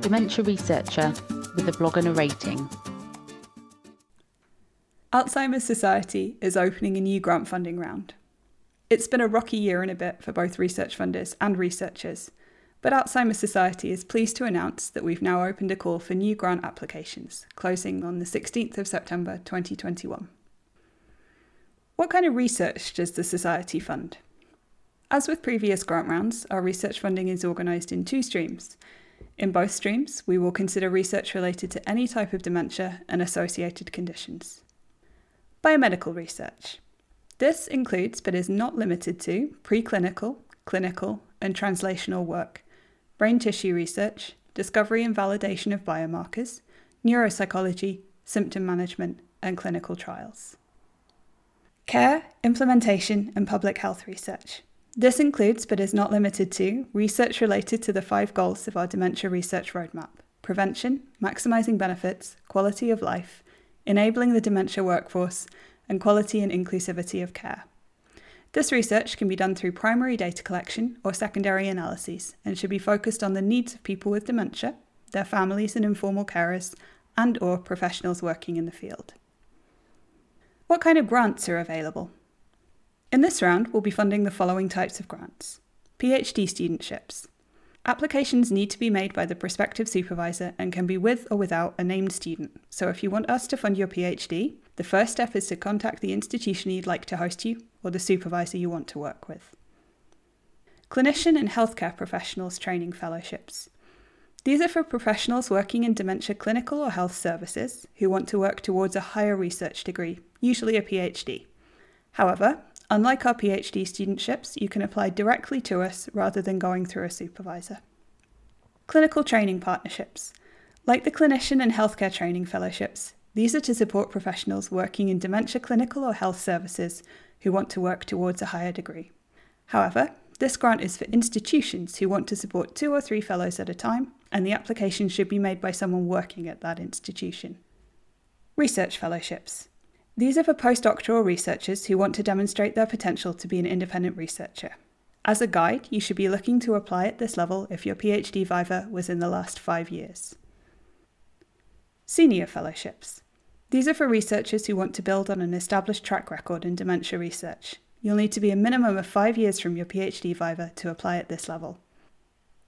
dementia researcher with a blog and a rating. Alzheimer's Society is opening a new grant funding round. It's been a rocky year and a bit for both research funders and researchers, but Alzheimer's Society is pleased to announce that we've now opened a call for new grant applications, closing on the 16th of September 2021. What kind of research does the Society fund? As with previous grant rounds, our research funding is organised in two streams. In both streams, we will consider research related to any type of dementia and associated conditions. Biomedical research. This includes, but is not limited to, preclinical, clinical, and translational work, brain tissue research, discovery and validation of biomarkers, neuropsychology, symptom management, and clinical trials. Care, implementation, and public health research. This includes, but is not limited to, research related to the five goals of our dementia research roadmap prevention, maximising benefits, quality of life, enabling the dementia workforce, and quality and inclusivity of care. This research can be done through primary data collection or secondary analyses and should be focused on the needs of people with dementia, their families and informal carers, and or professionals working in the field. What kind of grants are available? In this round, we'll be funding the following types of grants. PhD studentships. Applications need to be made by the prospective supervisor and can be with or without a named student. So if you want us to fund your PhD, the first step is to contact the institution you'd like to host you or the supervisor you want to work with. Clinician and healthcare professionals training fellowships. These are for professionals working in dementia clinical or health services who want to work towards a higher research degree, usually a PhD. However, Unlike our PhD studentships, you can apply directly to us rather than going through a supervisor. Clinical training partnerships. Like the clinician and healthcare training fellowships, these are to support professionals working in dementia clinical or health services who want to work towards a higher degree. However, this grant is for institutions who want to support two or three fellows at a time, and the application should be made by someone working at that institution. Research fellowships. These are for postdoctoral researchers who want to demonstrate their potential to be an independent researcher. As a guide, you should be looking to apply at this level if your PhD viva was in the last five years. Senior Fellowships. These are for researchers who want to build on an established track record in dementia research. You'll need to be a minimum of five years from your PhD viva to apply at this level.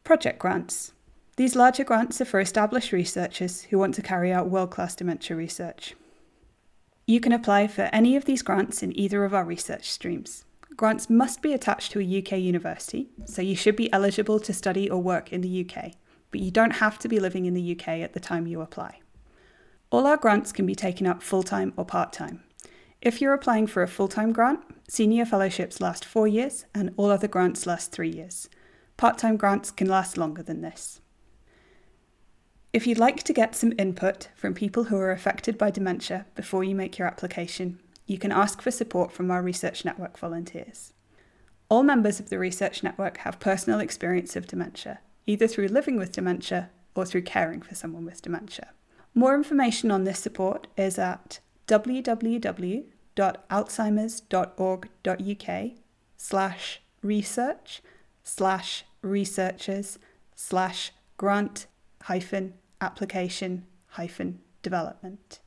Project Grants. These larger grants are for established researchers who want to carry out world class dementia research. You can apply for any of these grants in either of our research streams. Grants must be attached to a UK university, so you should be eligible to study or work in the UK, but you don't have to be living in the UK at the time you apply. All our grants can be taken up full time or part time. If you're applying for a full time grant, senior fellowships last four years and all other grants last three years. Part time grants can last longer than this. If you'd like to get some input from people who are affected by dementia before you make your application, you can ask for support from our Research Network volunteers. All members of the Research Network have personal experience of dementia, either through living with dementia or through caring for someone with dementia. More information on this support is at www.alzheimers.org.uk slash research slash researchers slash grant hyphen application hyphen development.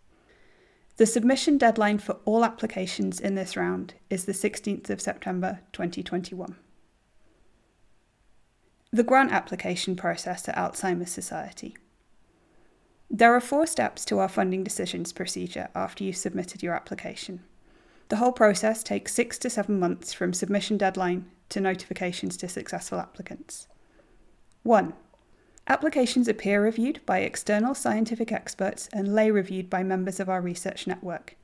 The submission deadline for all applications in this round is the 16th of September 2021. The grant application process at Alzheimer's Society. There are four steps to our funding decisions procedure after you've submitted your application. The whole process takes six to seven months from submission deadline to notifications to successful applicants. 1. Applications are peer reviewed by external scientific experts and lay reviewed by members of our research network.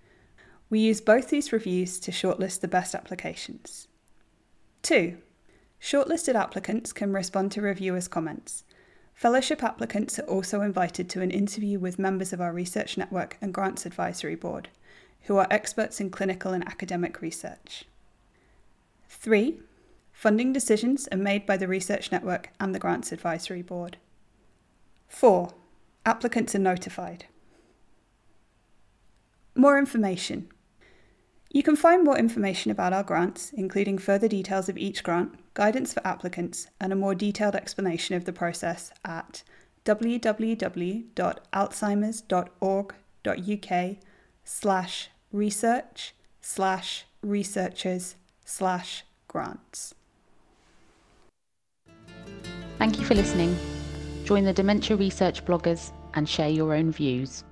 We use both these reviews to shortlist the best applications. 2. Shortlisted applicants can respond to reviewers' comments. Fellowship applicants are also invited to an interview with members of our research network and grants advisory board, who are experts in clinical and academic research. 3. Funding decisions are made by the research network and the grants advisory board. 4. Applicants are notified. More information. You can find more information about our grants, including further details of each grant, guidance for applicants, and a more detailed explanation of the process at www.alzheimers.org.uk slash research slash researchers slash grants. Thank you for listening. Join the dementia research bloggers and share your own views.